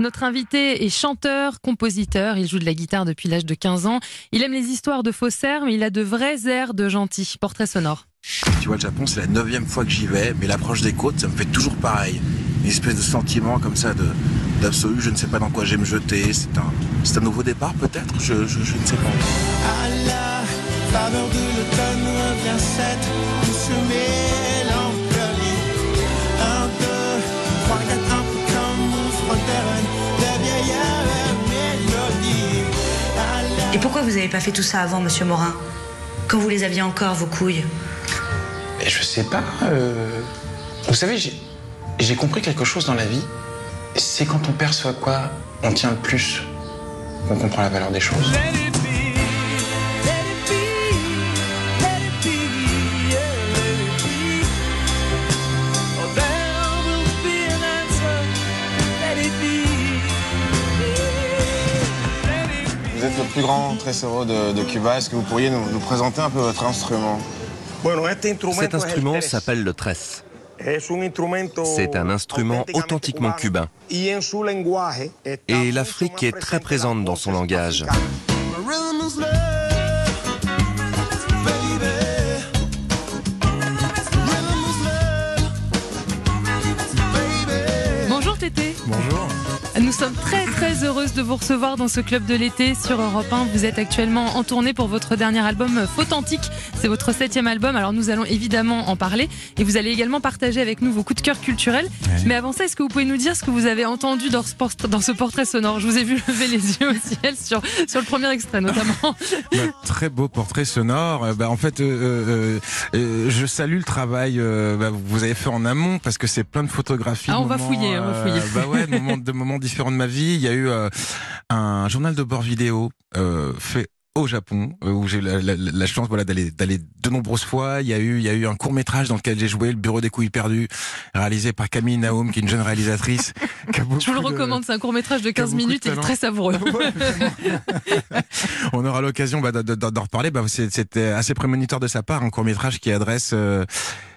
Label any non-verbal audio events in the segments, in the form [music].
Notre invité est chanteur, compositeur. Il joue de la guitare depuis l'âge de 15 ans. Il aime les histoires de faussaires, mais il a de vrais airs de gentil. Portrait sonore. Tu vois, le Japon, c'est la neuvième fois que j'y vais, mais l'approche des côtes, ça me fait toujours pareil. Une espèce de sentiment comme ça de d'absolu, je ne sais pas dans quoi je vais me jeter. C'est un, c'est un nouveau départ peut-être? Je, je, je ne sais pas. À la faveur de l'automne cette vous n'avez pas fait tout ça avant, monsieur Morin Quand vous les aviez encore, vos couilles je sais pas. euh, Vous savez, j'ai j'ai compris quelque chose dans la vie. C'est quand on perçoit quoi on tient le plus qu'on comprend la valeur des choses. Vous êtes le plus grand trésor de, de Cuba. Est-ce que vous pourriez nous, nous présenter un peu votre instrument Cet instrument s'appelle le tresse. C'est un instrument authentiquement cubain. Et l'Afrique est très présente dans son langage. Bonjour Tété. Bonjour. Nous sommes très très heureuses de vous recevoir dans ce club de l'été sur Europe 1. Vous êtes actuellement en tournée pour votre dernier album Fauthentique. C'est votre septième album. Alors nous allons évidemment en parler et vous allez également partager avec nous vos coups de cœur culturels. Mais avant ça, est-ce que vous pouvez nous dire ce que vous avez entendu dans ce, port- dans ce portrait sonore? Je vous ai vu [laughs] lever les yeux au ciel sur, sur le premier extrait notamment. [laughs] Bah, très beau portrait sonore. Euh, Bah, en fait, euh, euh, euh, je salue le travail euh, bah, que vous avez fait en amont parce que c'est plein de photographies. Ah, on va fouiller, on va euh, fouiller. bah ouais, [laughs] de moments, de différents de ma vie. Il y a eu euh, un journal de bord vidéo euh, fait au Japon euh, où j'ai la, la- la chance voilà d'aller d'aller de nombreuses fois il y a eu il y a eu un court métrage dans lequel j'ai joué le bureau des couilles perdues réalisé par Camille Naoum qui est une jeune réalisatrice [laughs] Je vous le de- recommande, c'est un court métrage de qui a 15 beaucoup de minutes et talent. très savoureux. [laughs] Ouais. On aura l'occasion bah, de- de- d'en reparler. Bah, C'était assez prémonitoire de sa part, un court métrage qui adresse euh,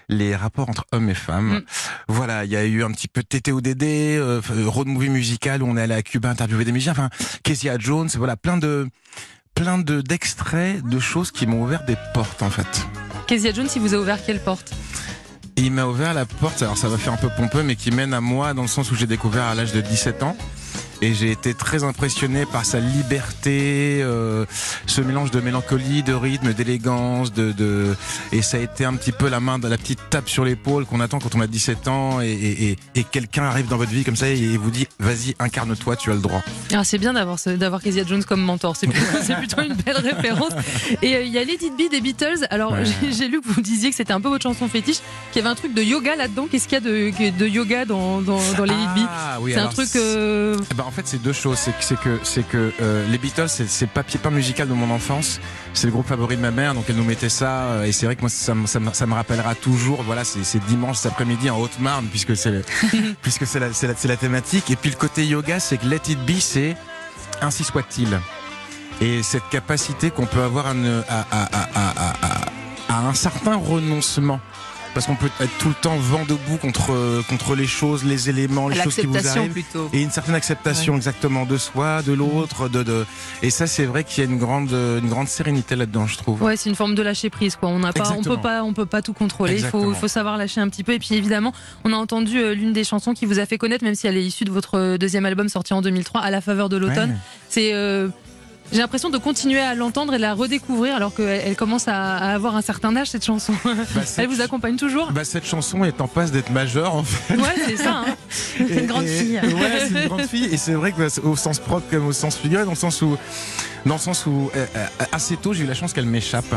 les rapports entre hommes et femmes. Mm. Voilà, il y a eu un petit peu de TTODD, euh, road movie musical où on est allé à Cuba interviewer des musiciens. Enfin, Kezia Jones, voilà, plein de plein de d'extraits de choses qui m'ont ouvert des portes en fait. Kezia Jones, il vous a ouvert quelle porte? Il m'a ouvert la porte, alors ça va faire un peu pompeux, mais qui mène à moi dans le sens où j'ai découvert à l'âge de 17 ans. Et j'ai été très impressionné par sa liberté, euh, ce mélange de mélancolie, de rythme, d'élégance, de, de, et ça a été un petit peu la main, la petite tape sur l'épaule qu'on attend quand on a 17 ans et, et, et, et quelqu'un arrive dans votre vie comme ça et vous dit, vas-y, incarne-toi, tu as le droit. Ah, c'est bien d'avoir d'avoir Kezia Jones comme mentor. [laughs] C'est plutôt, une belle référence. Et euh, il y a It Be des Beatles. Alors Ouais. j'ai- lu que vous disiez que c'était un peu votre chanson fétiche, qu'il y avait un truc de yoga là-dedans. Qu'est-ce qu'il y a de, de yoga dans, dans, dans It Be Ah, oui, C'est un truc. euh, Eh ben, en fait, c'est deux choses. C'est que, c'est que, euh, les Beatles, c'est, pied pain musical de mon enfance. C'est le groupe favori de ma mère, donc elle nous mettait ça. euh, Et c'est vrai que moi, ça, me- ça, ça me rappellera toujours. Voilà, c'est, dimanche cet après-midi en Haute-Marne, puisque c'est, [laughs] puisque c'est la, c'est la, thématique. Et puis le côté yoga, c'est que Let It Be, c'est ainsi soit-il. Et cette capacité qu'on peut avoir ne- à, à, à- à un certain renoncement. Parce qu'on peut être tout le temps vent debout contre, contre les choses, les éléments, les choses qui vous arrivent. plutôt. Et une certaine acceptation exactement de soi, de l'autre, de, de et ça c'est vrai qu'il y a une grande une grande sérénité là-dedans, je trouve. Ouais, c'est une forme de lâcher prise quoi. On n'a pas, on peut pas, on peut pas tout contrôler. Il faut, faut savoir lâcher un petit peu. Et puis évidemment, on a entendu euh, l'une des chansons qui vous a fait connaître, même si elle est issue de votre euh, deuxième album sorti en 2003, à la faveur de l'automne. Ouais. C'est euh, j'ai l'impression de continuer à l'entendre et de la redécouvrir alors qu'elle elle commence à, avoir un certain âge cette chanson. Bah, [laughs] Elle vous accompagne toujours? Bah, cette chanson est en passe d'être majeure en fait. Ouais, c'est ça. hein. [laughs] Et- une grande et- fille. Ouais, c'est une grande fille. Et c'est vrai que bah, c'est au sens propre comme au sens figuré, dans le sens où, dans le sens où euh, euh, assez tôt j'ai eu la chance qu'elle m'échappe.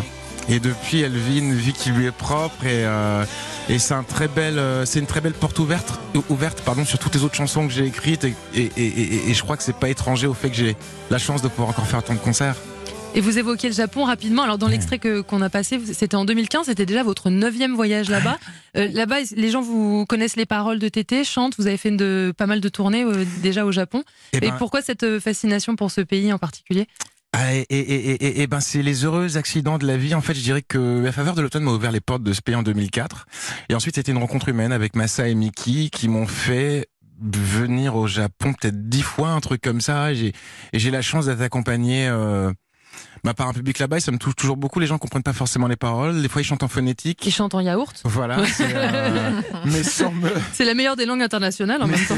Et depuis, elle vit une vie qui lui est propre et, euh, et c'est un très belle, euh, c'est une très belle porte ouverte, ou- ouverte pardon, sur toutes les autres chansons que j'ai écrites et, et, et, et- et je crois que c'est pas étranger au fait que j'ai la chance de pouvoir encore faire tant de concerts. Et vous évoquez le Japon rapidement. Alors dans l'extrait que qu'on a passé, c'était en 2015, c'était déjà votre neuvième voyage là-bas. Euh, là-bas, les gens vous connaissent les paroles de Tété, chantent. Vous avez fait de, pas mal de tournées euh, déjà au Japon. Et Et ben, pourquoi cette fascination pour ce pays en particulier? Ah, et, et, ben c'est les heureux accidents de la vie. En fait, je dirais que la faveur de l'automne m'a ouvert les portes de ce pays en 2004. Et ensuite, c'était une rencontre humaine avec Massa et Miki qui m'ont fait venir au Japon peut-être dix fois, un truc comme ça. Et j'ai la chance d'être accompagné euh, bah, par un public là-bas, ça me touche toujours beaucoup. Les gens comprennent pas forcément les paroles. Des fois, ils chantent en phonétique. Ils chantent en yaourt. Voilà. Euh, [laughs] mais sans me... C'est la meilleure des langues internationales en mais même temps.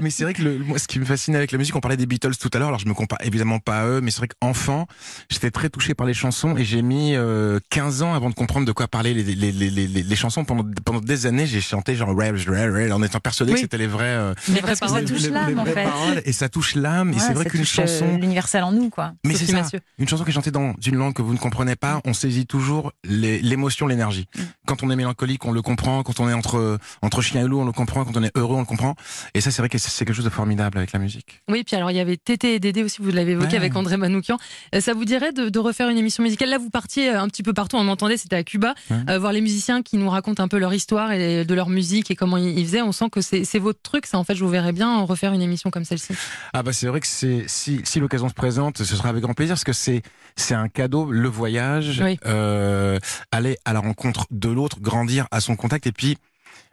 Mais c'est vrai que le, moi, ce qui me fascine avec la musique, on parlait des Beatles tout à l'heure. Alors, je me compare évidemment pas à eux, mais c'est vrai qu'enfant, j'étais très touché par les chansons et j'ai mis euh, 15 ans avant de comprendre de quoi parlaient les, les, les, les, les chansons. Pendant, pendant des années, j'ai chanté genre en étant persuadé que c'était les vrais, euh, les vraies paroles. Ça touche l'âme, en fait. Paroles, et ça touche l'âme. et c'est vrai qu'une chanson. L'universel en nous, quoi. Mais c'est ça. Une chanson qui est chantée dans une langue que vous ne comprenez pas, on saisit toujours l'émotion, l'énergie. Mm. Quand on est mélancolique, on le comprend. Quand on est entre entre chien et loup, on le comprend. Quand on est heureux, on le comprend. Et ça, c'est vrai que c'est quelque chose de formidable avec la musique. Oui, puis alors il y avait Tété et Dédé aussi, vous l'avez évoqué avec André Manoukian. Euh, ça vous dirait de, refaire une émission musicale? Là, vous partiez euh, un petit peu partout. On entendait, c'était à Cuba, euh, voir les musiciens qui nous racontent un peu leur histoire et de leur musique et comment ils faisaient. On sent que c'est votre truc. Ça, en fait, je vous verrais bien refaire une émission comme celle-ci. Ah bah c'est vrai que si, si l'occasion se présente, ce sera avec grand plaisir parce que c'est c'est un cadeau, le voyage, euh, aller à la rencontre de l'autre, grandir à son contact et puis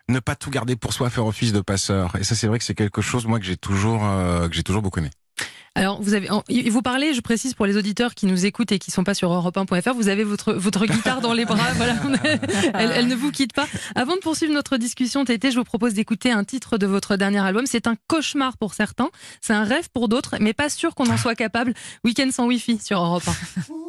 ne pas tout garder pour soi, faire office de passeur. Et ça, c'est vrai que c'est quelque chose, moi, que j'ai toujours, euh, que j'ai toujours beaucoup aimé. Alors, vous avez, vous parlez, je précise pour les auditeurs qui nous écoutent et qui sont pas sur europe1.fr, vous avez votre, votre guitare dans les bras, [laughs] voilà, elle, elle, ne vous quitte pas. Avant de poursuivre notre discussion, Tété, je vous propose d'écouter un titre de votre dernier album. C'est un cauchemar pour certains, c'est un rêve pour d'autres, mais pas sûr qu'on en soit capable. Week-end sans Wi-Fi sur Europe 1. [laughs]